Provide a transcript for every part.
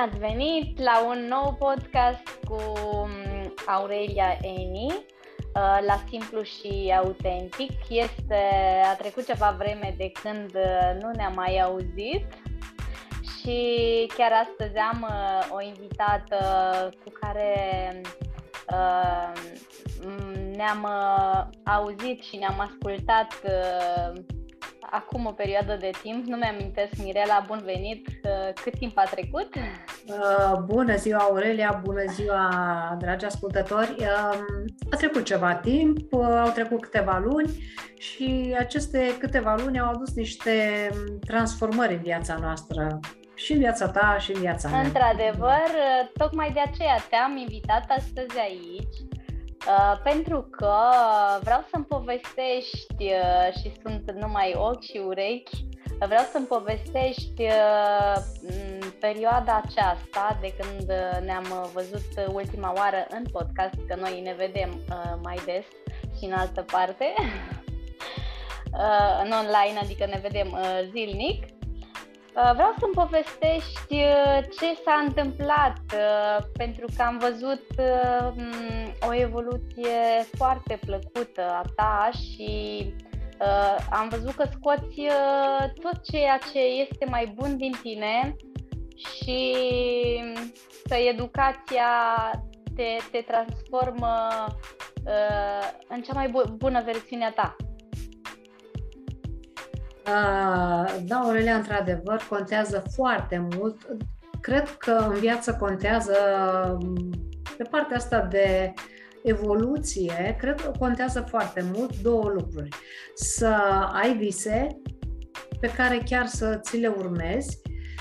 Bine ați venit la un nou podcast cu um, Aurelia Eni uh, la Simplu și Autentic. Este, a trecut ceva vreme de când uh, nu ne-am mai auzit și chiar astăzi am uh, o invitată cu care ne-am auzit și ne-am ascultat acum o perioadă de timp, nu mi-amintesc, Mirela, bun venit, uh, cât timp a trecut? Uh, bună ziua, Aurelia, bună ziua, dragi ascultători. Um, a trecut ceva timp, uh, au trecut câteva luni și aceste câteva luni au adus niște transformări în viața noastră și în viața ta și în viața mea. Într-adevăr, tocmai de aceea te-am invitat astăzi aici Uh, pentru că vreau să-mi povestești uh, și sunt numai ochi și urechi, vreau să-mi povestești uh, perioada aceasta de când ne-am văzut ultima oară în podcast, că noi ne vedem uh, mai des și în altă parte, uh, în online, adică ne vedem uh, zilnic. Uh, vreau să-mi povestești uh, ce s-a întâmplat, uh, pentru că am văzut o evoluție foarte plăcută a ta și am văzut că scoți tot ceea ce este mai bun din tine și că educația te, te transformă în cea mai bună versiune a ta. Da, Aurelia, într-adevăr, contează foarte mult. Cred că în viață contează pe partea asta de evoluție, cred că contează foarte mult două lucruri. Să ai vise pe care chiar să ți le urmezi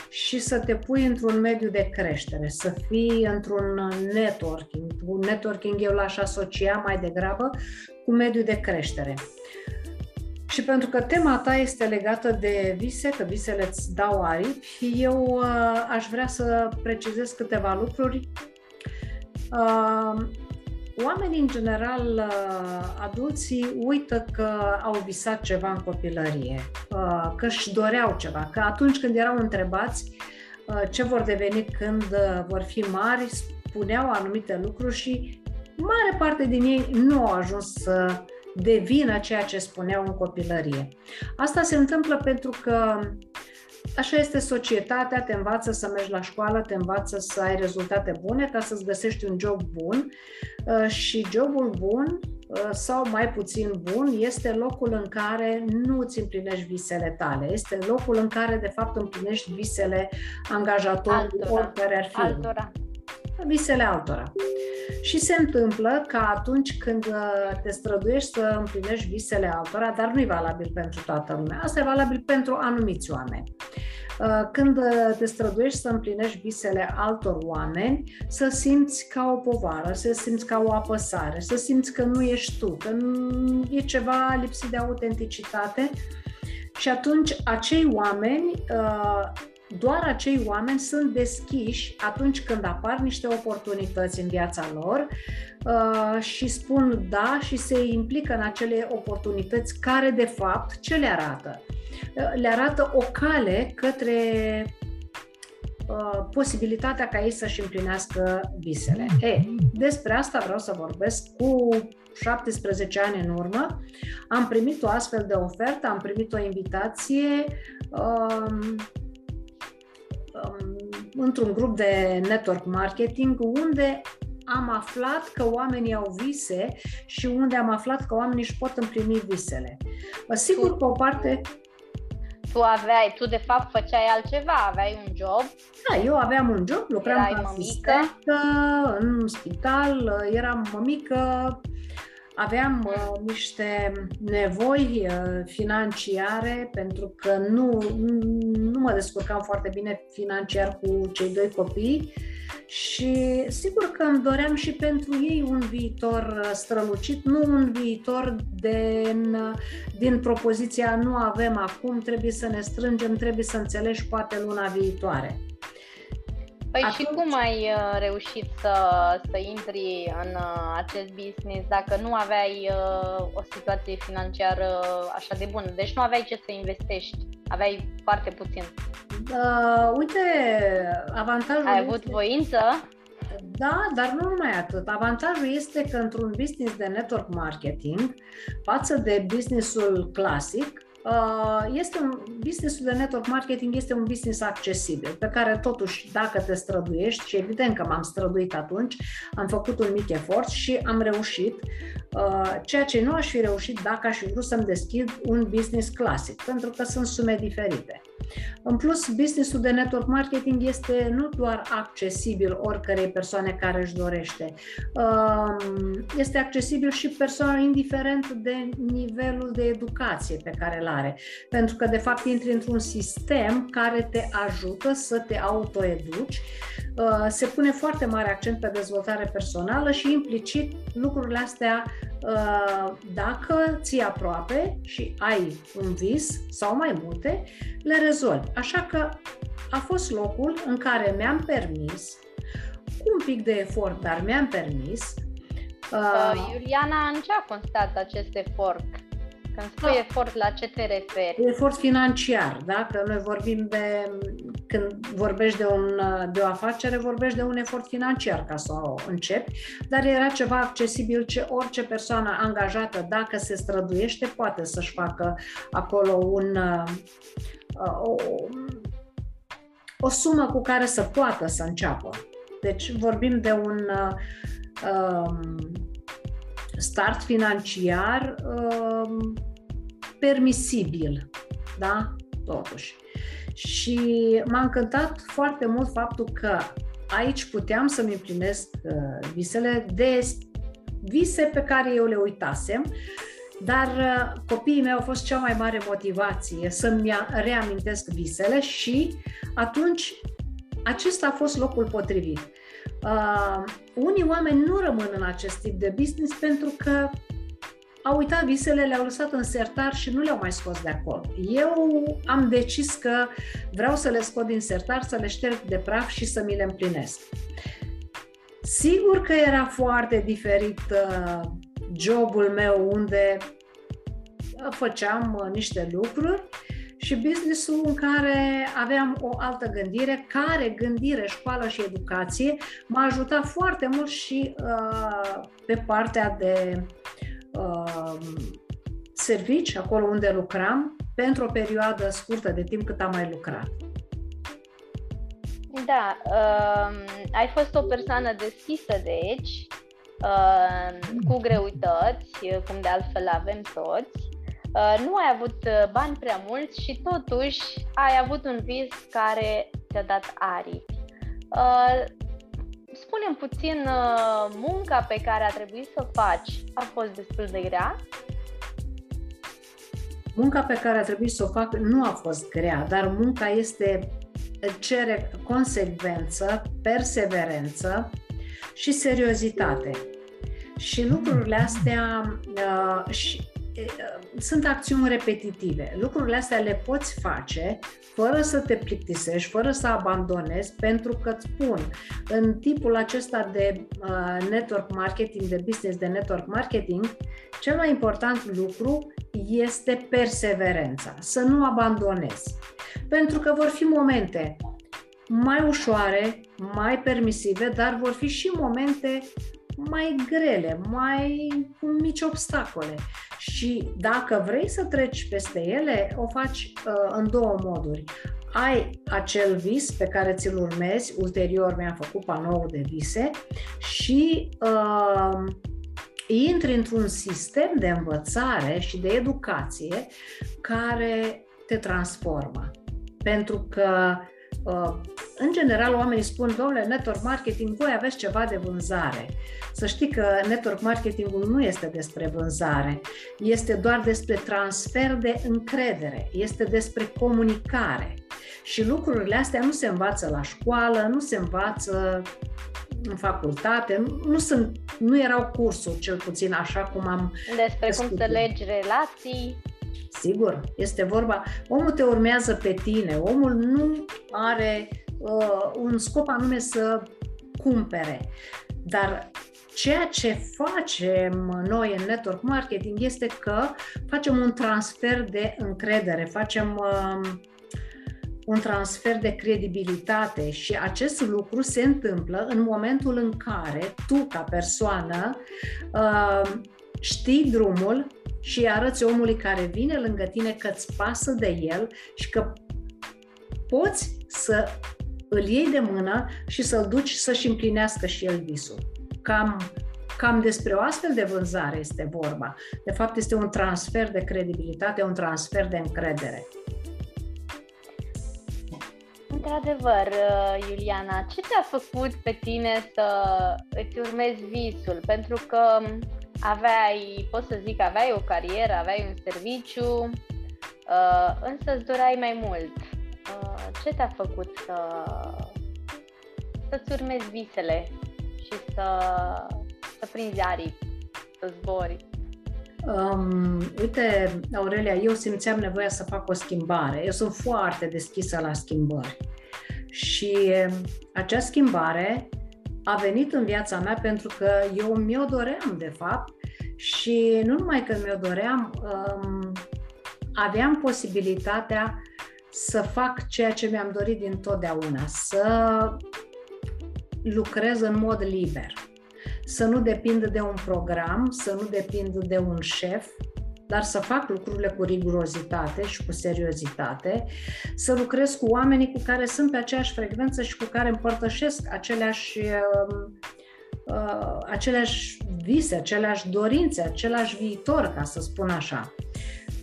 și să te pui într-un mediu de creștere, să fii într-un networking. Un networking eu l-aș asocia mai degrabă cu mediul de creștere. Și pentru că tema ta este legată de vise, că visele îți dau aripi, eu uh, aș vrea să precizez câteva lucruri. Uh, oamenii, în general, uh, adulții, uită că au visat ceva în copilărie, uh, că își doreau ceva, că atunci când erau întrebați uh, ce vor deveni când uh, vor fi mari, spuneau anumite lucruri și mare parte din ei nu au ajuns să uh, devină ceea ce spuneau în copilărie. Asta se întâmplă pentru că Așa este societatea, te învață să mergi la școală, te învață să ai rezultate bune ca să-ți găsești un job bun uh, și jobul bun uh, sau mai puțin bun este locul în care nu îți împlinești visele tale. Este locul în care, de fapt, împlinești visele angajatorului, oricare ar fi. Altora. Visele altora. Și se întâmplă că atunci când uh, te străduiești să împlinești visele altora, dar nu e valabil pentru toată lumea, asta e valabil pentru anumiți oameni. Uh, când uh, te străduiești să împlinești visele altor oameni, să simți ca o povară, să simți ca o apăsare, să simți că nu ești tu, că e ceva lipsit de autenticitate și atunci acei oameni doar acei oameni sunt deschiși atunci când apar niște oportunități în viața lor uh, și spun da și se implică în acele oportunități care, de fapt, ce le arată? Uh, le arată o cale către uh, posibilitatea ca ei să-și împlinească visele. E, despre asta vreau să vorbesc cu 17 ani în urmă. Am primit o astfel de ofertă, am primit o invitație. Uh, um, într-un grup de network marketing unde am aflat că oamenii au vise și unde am aflat că oamenii își pot împlini visele. Sigur că o parte tu aveai, tu de fapt făceai altceva, aveai un job. Da, eu aveam un job, lucram ca asistentă în spital, eram mămică, aveam uh, niște nevoi uh, financiare pentru că nu, nu mă descurcam foarte bine financiar cu cei doi copii și sigur că îmi doream și pentru ei un viitor uh, strălucit, nu un viitor din, uh, din propoziția nu avem acum, trebuie să ne strângem, trebuie să înțelegi poate luna viitoare. Păi Atunci... și cum ai uh, reușit să, să intri în uh, acest business dacă nu aveai uh, o situație financiară așa de bună? Deci nu aveai ce să investești. Aveai foarte puțin. Uh, uite, avantajul Ai avut este... voință? Da, dar nu numai atât. Avantajul este că într-un business de network marketing, față de businessul clasic, Uh, este un businessul de network marketing este un business accesibil, pe care totuși dacă te străduiești, și evident că m-am străduit atunci, am făcut un mic efort și am reușit, uh, ceea ce nu aș fi reușit dacă aș fi vrut să-mi deschid un business clasic, pentru că sunt sume diferite. În plus, businessul de network marketing este nu doar accesibil oricărei persoane care își dorește, um, este accesibil și persoanelor indiferent de nivelul de educație pe care îl are. Pentru că, de fapt, intri într-un sistem care te ajută să te autoeduci, uh, se pune foarte mare accent pe dezvoltare personală și implicit lucrurile astea uh, dacă ții aproape și ai un vis sau mai multe, le rezolvi. Așa că a fost locul în care mi-am permis, cu un pic de efort, dar mi-am permis. Uh, uh, Iuliana, în ce a constat acest efort? Când spui da. efort, la ce te referi? Efort financiar, da? Că noi vorbim de, când vorbești de, un, de o afacere, vorbești de un efort financiar ca să o începi, dar era ceva accesibil ce orice persoană angajată, dacă se străduiește, poate să-și facă acolo un, o, o sumă cu care să poată să înceapă. Deci vorbim de un um, start financiar um, permisibil, da? Totuși. Și m-a încântat foarte mult faptul că aici puteam să-mi împlinesc uh, visele de vise pe care eu le uitasem, dar uh, copiii mei au fost cea mai mare motivație să-mi reamintesc visele și atunci acesta a fost locul potrivit. Uh, unii oameni nu rămân în acest tip de business pentru că au uitat visele, le-au lăsat în sertar și nu le-au mai scos de acolo. Eu am decis că vreau să le scot din sertar, să le șterg de praf și să mi le împlinesc. Sigur că era foarte diferit uh, jobul meu unde uh, făceam uh, niște lucruri și businessul în care aveam o altă gândire, care gândire, școală și educație m-a ajutat foarte mult și uh, pe partea de uh, servici, acolo unde lucram, pentru o perioadă scurtă de timp cât am mai lucrat. Da, uh, ai fost o persoană deschisă, deci, uh, cu greutăți, cum de altfel avem toți. Uh, nu ai avut uh, bani prea mulți și totuși ai avut un vis care ți-a dat aripi. Uh, spune puțin, uh, munca pe care a trebuit să o faci a fost destul de grea? Munca pe care a trebuit să o fac nu a fost grea, dar munca este cere consecvență, perseverență și seriozitate. Și lucrurile astea uh, și, uh, sunt acțiuni repetitive. Lucrurile astea le poți face fără să te plictisești, fără să abandonezi, pentru că îți spun, în tipul acesta de uh, network marketing, de business de network marketing, cel mai important lucru este perseverența, să nu abandonezi. Pentru că vor fi momente mai ușoare, mai permisive, dar vor fi și momente mai grele, mai cu mici obstacole. Și dacă vrei să treci peste ele, o faci uh, în două moduri. Ai acel vis pe care ți-l urmezi, ulterior mi-am făcut panou de vise și uh, intri într-un sistem de învățare și de educație care te transformă. Pentru că Uh, în general, oamenii spun, domnule, network marketing, voi aveți ceva de vânzare. Să știi că network marketingul nu este despre vânzare, este doar despre transfer de încredere, este despre comunicare. Și lucrurile astea nu se învață la școală, nu se învață în facultate, nu, nu, sunt, nu erau cursuri, cel puțin așa cum am Despre cum să legi relații. Sigur, este vorba, omul te urmează pe tine, omul nu are uh, un scop anume să cumpere, dar ceea ce facem noi în network marketing este că facem un transfer de încredere, facem uh, un transfer de credibilitate și acest lucru se întâmplă în momentul în care tu, ca persoană, uh, știi drumul și arăți omului care vine lângă tine că îți pasă de el și că poți să îl iei de mână și să-l duci să-și împlinească și el visul. Cam, cam despre o astfel de vânzare este vorba. De fapt, este un transfer de credibilitate, un transfer de încredere. Într-adevăr, uh, Iuliana, ce te-a făcut pe tine să îți urmezi visul? Pentru că aveai, pot să zic, aveai o carieră, aveai un serviciu, uh, însă îți doreai mai mult. Uh, ce te-a făcut să, să-ți urmezi visele și să, să prinzi aripi, să zbori? Um, uite, Aurelia, eu simțeam nevoia să fac o schimbare. Eu sunt foarte deschisă la schimbări. Și acea schimbare a venit în viața mea pentru că eu mi-o doream, de fapt, și nu numai că mi-o doream, um, aveam posibilitatea să fac ceea ce mi-am dorit din totdeauna, să lucrez în mod liber, să nu depind de un program, să nu depind de un șef, dar să fac lucrurile cu rigurozitate și cu seriozitate, să lucrez cu oamenii cu care sunt pe aceeași frecvență și cu care împărtășesc aceleași, uh, uh, aceleași vise, aceleași dorințe, același viitor, ca să spun așa.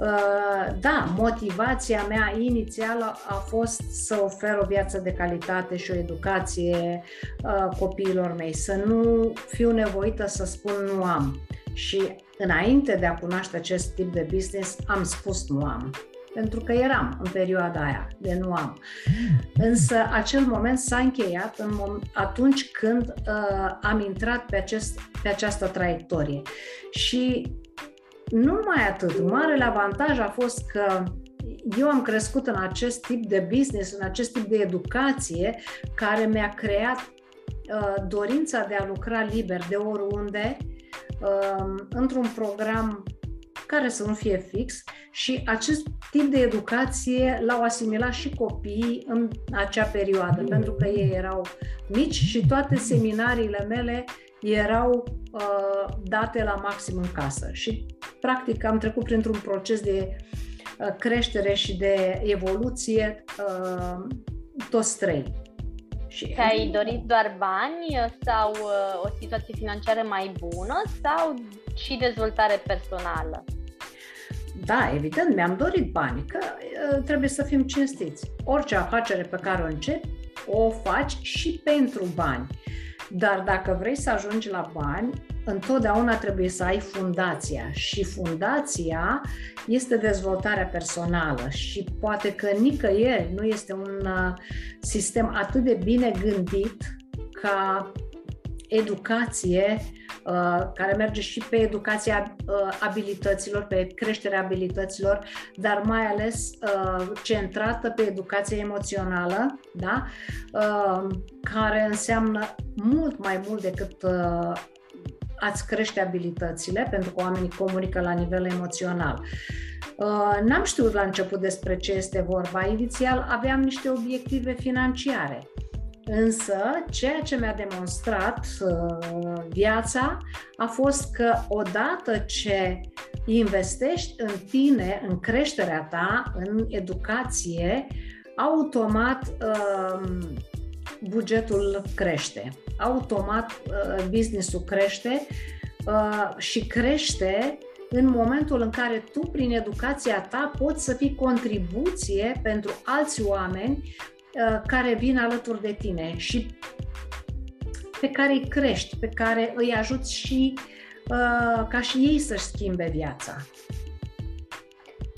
Uh, da, motivația mea inițială a fost să ofer o viață de calitate și o educație uh, copiilor mei, să nu fiu nevoită să spun nu am. Și înainte de a cunoaște acest tip de business, am spus nu am. Pentru că eram în perioada aia de nu am. Însă acel moment s-a încheiat în mom- atunci când uh, am intrat pe, acest, pe această traiectorie. Și nu numai atât, marele avantaj a fost că eu am crescut în acest tip de business, în acest tip de educație care mi-a creat uh, dorința de a lucra liber de oriunde, uh, într-un program care să nu fie fix și acest tip de educație l-au asimilat și copiii în acea perioadă, pentru că ei erau mici și toate seminariile mele erau uh, date la maxim în casă. Și, practic, am trecut printr-un proces de uh, creștere și de evoluție uh, toți trei. Și ai dorit doar bani sau uh, o situație financiară mai bună sau și dezvoltare personală? Da, evident, mi-am dorit bani, că uh, trebuie să fim cinstiți. Orice afacere pe care o începi, o faci și pentru bani. Dar dacă vrei să ajungi la bani, întotdeauna trebuie să ai fundația. Și fundația este dezvoltarea personală și poate că nicăieri nu este un uh, sistem atât de bine gândit ca educație uh, care merge și pe educația uh, abilităților, pe creșterea abilităților, dar mai ales centrată pe educația emoțională, da? care înseamnă mult mai mult decât ați crește abilitățile, pentru că oamenii comunică la nivel emoțional. Uh, n-am știut la început despre ce este vorba. Inițial aveam niște obiective financiare. Însă, ceea ce mi-a demonstrat uh, viața a fost că odată ce investești în tine, în creșterea ta, în educație, automat uh, bugetul crește. Automat uh, businessul crește uh, și crește în momentul în care tu, prin educația ta, poți să fii contribuție pentru alți oameni uh, care vin alături de tine și pe care îi crești, pe care îi ajuți și ca și ei să-și schimbe viața.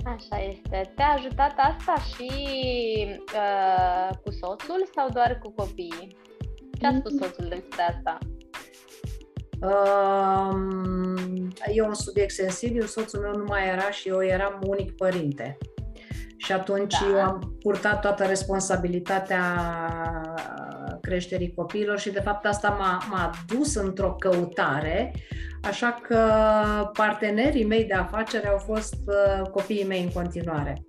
Așa este. Te-a ajutat asta și uh, cu soțul sau doar cu copiii? Ce a spus soțul despre asta? Um, e un subiect sensibil, soțul meu nu mai era și eu eram unic părinte. Și atunci da. eu am purtat toată responsabilitatea creșterii copiilor și de fapt asta m-a, m-a dus într-o căutare, așa că partenerii mei de afacere au fost uh, copiii mei în continuare.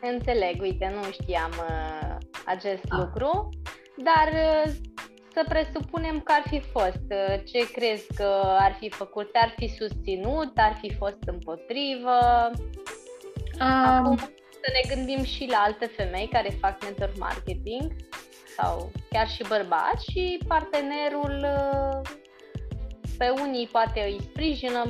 Înțeleg, uite, nu știam uh, acest ah. lucru, dar uh, să presupunem că ar fi fost. Uh, ce crezi că ar fi făcut? Ar fi susținut? Ar fi fost împotrivă? Um... Acum să ne gândim și la alte femei care fac network marketing sau chiar și bărbați și partenerul uh, pe unii poate îi sprijină,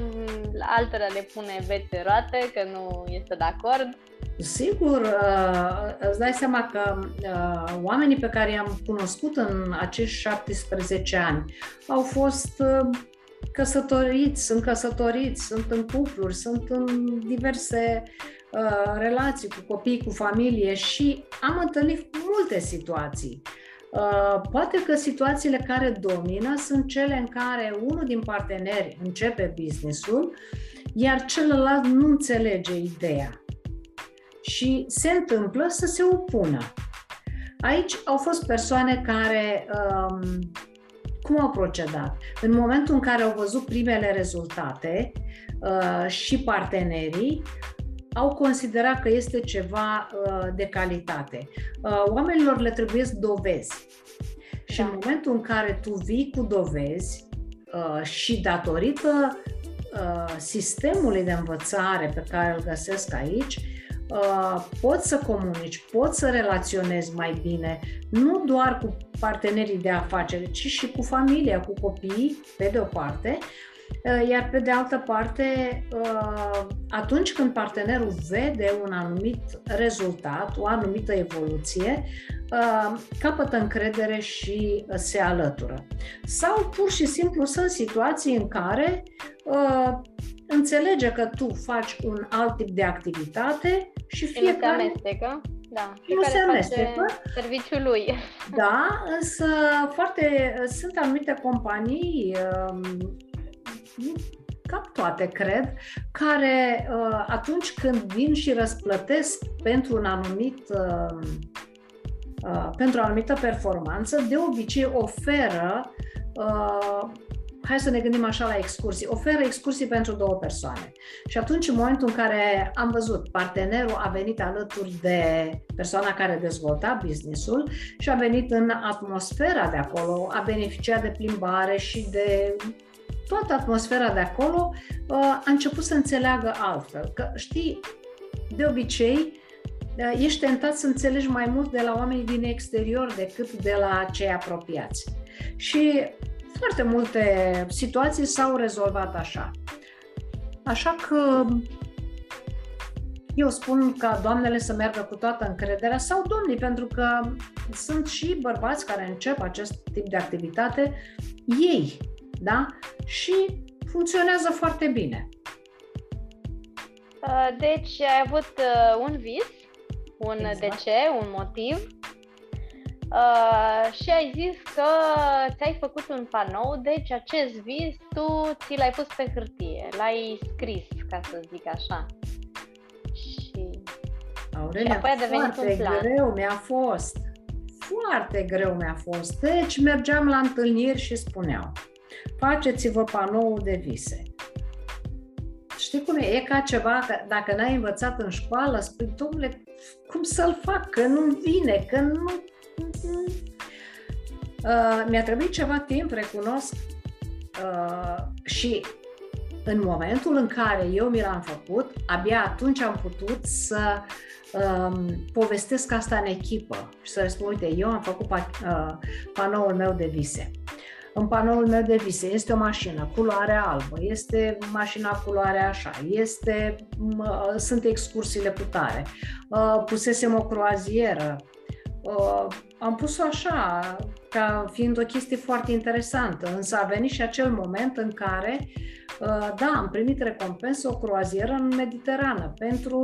altele le pune vețe roate că nu este de acord. Sigur, uh, îți dai seama că uh, oamenii pe care i-am cunoscut în acești 17 ani au fost căsătoriți, sunt căsătoriți, sunt în cupluri, sunt în diverse uh, relații cu copii, cu familie și am întâlnit multe situații. Uh, poate că situațiile care domină sunt cele în care unul din parteneri începe businessul, iar celălalt nu înțelege ideea și se întâmplă să se opună. Aici au fost persoane care um, cum au procedat? În momentul în care au văzut primele rezultate uh, și partenerii, au considerat că este ceva uh, de calitate. Uh, oamenilor le trebuie dovezi. Și da. în momentul în care tu vii cu dovezi uh, și datorită uh, sistemului de învățare pe care îl găsesc aici, uh, poți să comunici, poți să relaționezi mai bine, nu doar cu partenerii de afaceri, ci și cu familia, cu copiii, pe de o parte, uh, iar pe de altă parte, uh, atunci când partenerul vede un anumit rezultat, o anumită evoluție, uh, capătă încredere și se alătură. Sau pur și simplu sunt situații în care înțelege că tu faci un alt tip de activitate și fiecare... Nu se amestecă. Da, nu se amestecă. Serviciul lui. Da, însă foarte, sunt anumite companii, um, cam toate, cred, care uh, atunci când vin și răsplătesc pentru un anumit um, uh, pentru o anumită performanță, de obicei oferă uh, hai să ne gândim așa la excursii, oferă excursii pentru două persoane. Și atunci, în momentul în care am văzut, partenerul a venit alături de persoana care dezvolta businessul și a venit în atmosfera de acolo, a beneficiat de plimbare și de toată atmosfera de acolo, uh, a început să înțeleagă altfel. Că știi, de obicei, uh, ești tentat să înțelegi mai mult de la oamenii din exterior decât de la cei apropiați. Și foarte multe situații s-au rezolvat așa. Așa că eu spun ca doamnele să meargă cu toată încrederea sau domnii, pentru că sunt și bărbați care încep acest tip de activitate ei, da? Și funcționează foarte bine. Uh, deci ai avut uh, un vis, un exact. de ce, un motiv Uh, și ai zis că ți-ai făcut un panou, deci acest vis tu ți l-ai pus pe hârtie, l-ai scris, ca să zic așa. Și, Aurelia, și apoi a devenit foarte un plan. greu mi-a fost. Foarte greu mi-a fost. Deci mergeam la întâlniri și spuneau, faceți-vă panou de vise. Știi cum e? E ca ceva, că dacă n-ai învățat în școală, spui, domnule, cum să-l fac, că nu vine, că nu Uh, mi-a trebuit ceva timp, recunosc, uh, și în momentul în care eu mi l-am făcut, abia atunci am putut să um, povestesc asta în echipă și să spun, uite, eu am făcut pa- uh, panoul meu de vise. În panoul meu de vise este o mașină, culoare albă, este mașina culoare așa, este, uh, sunt excursiile cu tare, uh, pusesem o croazieră, uh, am pus-o așa, ca fiind o chestie foarte interesantă, însă a venit și acel moment în care, uh, da, am primit recompensă o croazieră în Mediterană pentru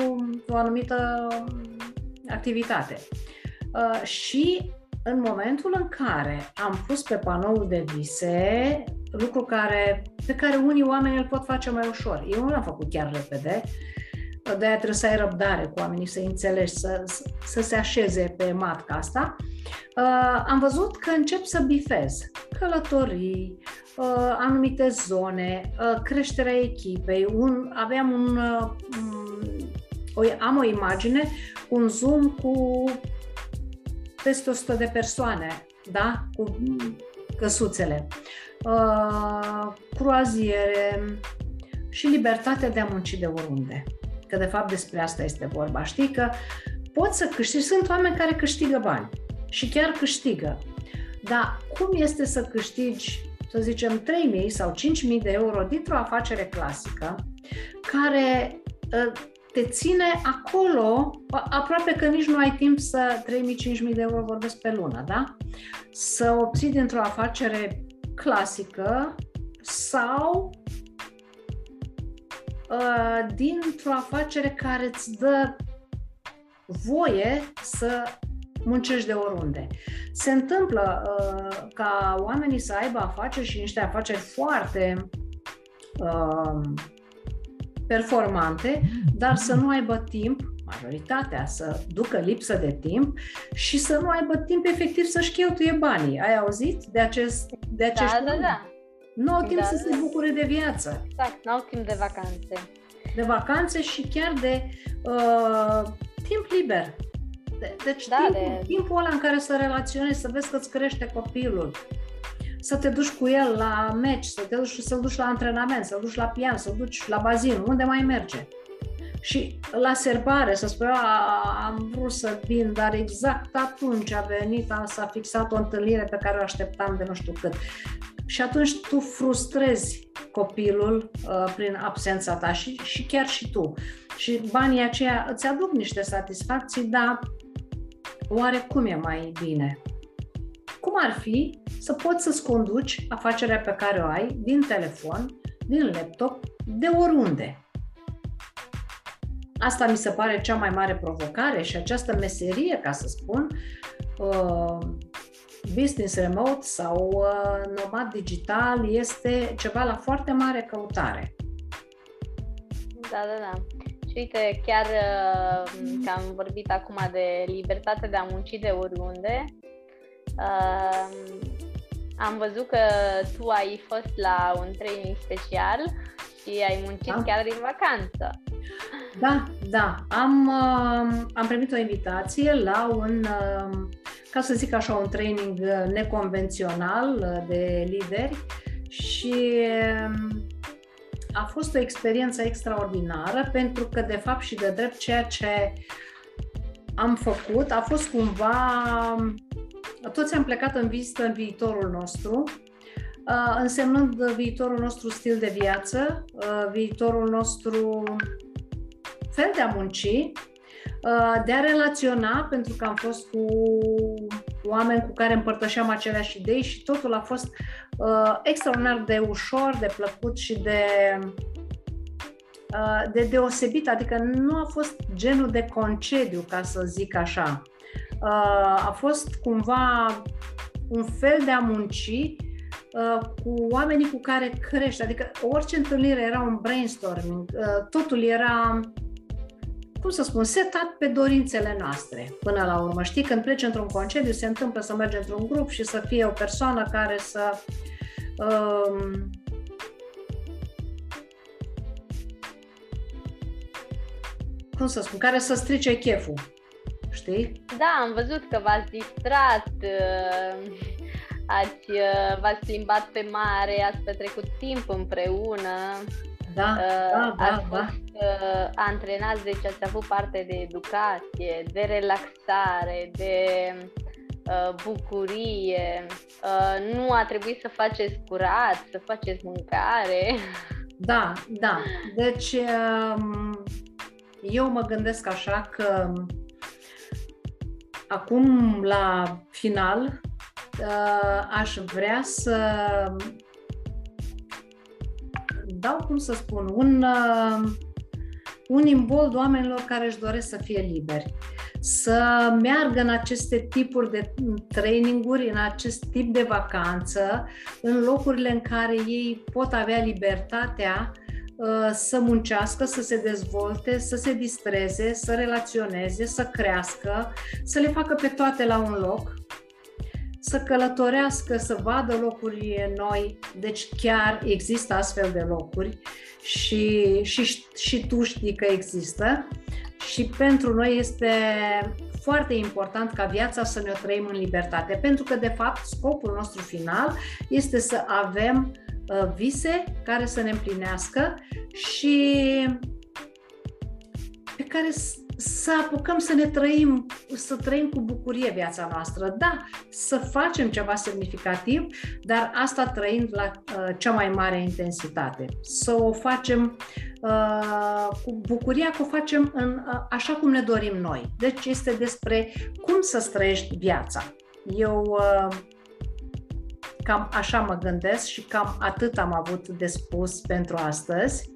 o anumită activitate. Uh, și în momentul în care am pus pe panoul de vise, lucru care, pe care unii oameni îl pot face mai ușor. Eu nu l-am făcut chiar repede, de aia trebuie să ai răbdare cu oamenii, să înțelegi, să, să se așeze pe matca asta, uh, am văzut că încep să bifez călătorii, uh, anumite zone, uh, creșterea echipei. Un, aveam un, uh, o, am o imagine cu un zoom cu peste 100 de persoane, da? Cu căsuțele, uh, croaziere și libertatea de a munci de oriunde. Că de fapt despre asta este vorba. Știi că poți să câștigi, sunt oameni care câștigă bani și chiar câștigă. Dar cum este să câștigi, să zicem, 3.000 sau 5.000 de euro dintr-o afacere clasică care ă, te ține acolo, aproape că nici nu ai timp să 3.000-5.000 de euro vorbesc pe lună, da? Să obții dintr-o afacere clasică sau uh, dintr-o afacere care îți dă voie să muncești de oriunde. Se întâmplă uh, ca oamenii să aibă afaceri și niște afaceri foarte uh, performante, dar să nu aibă timp, majoritatea, să ducă lipsă de timp și să nu aibă timp efectiv să-și cheltuie banii. Ai auzit de, acest, de acești da, da, da. Nu au timp da, să da. se bucure de viață. Exact, nu au timp de vacanțe. De vacanțe și chiar de uh, timp liber. Deci da, timpul, de... timpul ăla în care să relaționezi, să vezi că îți crește copilul, să te duci cu el la meci, să te duci, să duci la antrenament, să duci la pian, să duci la bazin, unde mai merge. Și la serbare, să spui, am vrut să vin, dar exact atunci a venit, s-a fixat o întâlnire pe care o așteptam de nu știu cât. Și atunci tu frustrezi copilul uh, prin absența ta și, și chiar și tu. Și banii aceia îți aduc niște satisfacții, dar oare cum e mai bine? Cum ar fi să poți să-ți conduci afacerea pe care o ai din telefon, din laptop, de oriunde? Asta mi se pare cea mai mare provocare și această meserie, ca să spun, uh, business remote sau uh, nomad digital este ceva la foarte mare căutare. Da, da, da. Și uite, chiar uh, că am vorbit acum de libertate de a munci de oriunde, uh, am văzut că tu ai fost la un training special și ai muncit da. chiar din vacanță. Da, da. Am, uh, am primit o invitație la un, uh, ca să zic așa, un training neconvențional uh, de lideri și uh, a fost o experiență extraordinară pentru că, de fapt și de drept, ceea ce am făcut a fost cumva... Toți am plecat în vizită în viitorul nostru, uh, însemnând viitorul nostru stil de viață, uh, viitorul nostru fel de a munci, uh, de a relaționa, pentru că am fost cu oameni cu care împărtășeam aceleași idei și totul a fost uh, extraordinar de ușor, de plăcut și de, uh, de deosebit, adică nu a fost genul de concediu, ca să zic așa. Uh, a fost cumva un fel de a munci uh, cu oamenii cu care crești, adică orice întâlnire era un brainstorming, uh, totul era cum să spun, setat pe dorințele noastre până la urmă. Știi, când pleci într-un concediu, se întâmplă să mergi într-un grup și să fie o persoană care să um, cum să spun, care să strice cheful. Știi? Da, am văzut că v-ați distrat, uh, ați, uh, v-ați plimbat pe mare, ați petrecut timp împreună. Da, uh, da, ați da, fost da. Uh, antrenați, deci ați avut parte de educație, de relaxare, de uh, bucurie. Uh, nu a trebuit să faceți curat, să faceți mâncare. Da, da. Deci um, eu mă gândesc așa că acum la final uh, aș vrea să dau, cum să spun, un, uh, un imbold oamenilor care își doresc să fie liberi, să meargă în aceste tipuri de traininguri, în acest tip de vacanță, în locurile în care ei pot avea libertatea uh, să muncească, să se dezvolte, să se distreze, să relaționeze, să crească, să le facă pe toate la un loc, să călătorească, să vadă locuri noi, deci chiar există astfel de locuri și, și, și tu știi că există. Și pentru noi este foarte important ca viața să ne o trăim în libertate, pentru că, de fapt, scopul nostru final este să avem uh, vise care să ne împlinească și pe care să apucăm să ne trăim, să trăim cu bucurie viața noastră. Da, să facem ceva semnificativ, dar asta trăind la uh, cea mai mare intensitate. Să o facem uh, cu bucuria, că o facem în, uh, așa cum ne dorim noi. Deci este despre cum să trăiești viața. Eu uh, cam așa mă gândesc și cam atât am avut de spus pentru astăzi.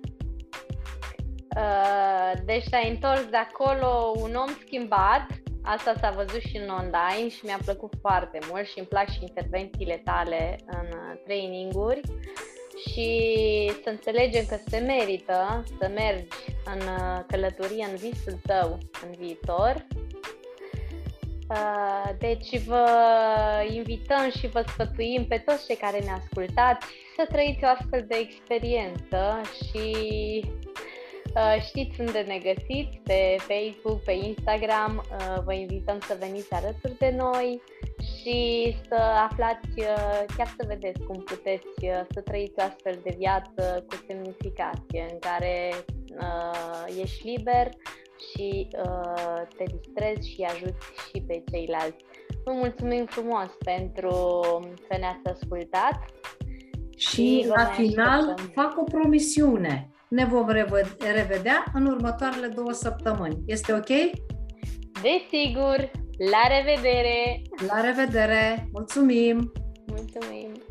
Uh, deci te-ai întors de acolo un om schimbat, asta s-a văzut și în online și mi-a plăcut foarte mult și îmi plac și intervențiile tale în uh, traininguri și să înțelegem că se merită să mergi în uh, călătorie, în visul tău în viitor. Deci vă invităm și vă sfătuim pe toți cei care ne ascultați să trăiți o astfel de experiență și Uh, știți unde ne găsiți, pe Facebook, pe Instagram, uh, vă invităm să veniți alături de noi și să aflați, uh, chiar să vedeți cum puteți să trăiți o astfel de viață cu semnificație, în care uh, ești liber și uh, te distrezi și ajuți și pe ceilalți. Vă mulțumim frumos pentru că ne-ați ascultat. Și, și la final fac o promisiune ne vom revedea în următoarele două săptămâni. Este ok? Desigur! La revedere! La revedere! Mulțumim! Mulțumim!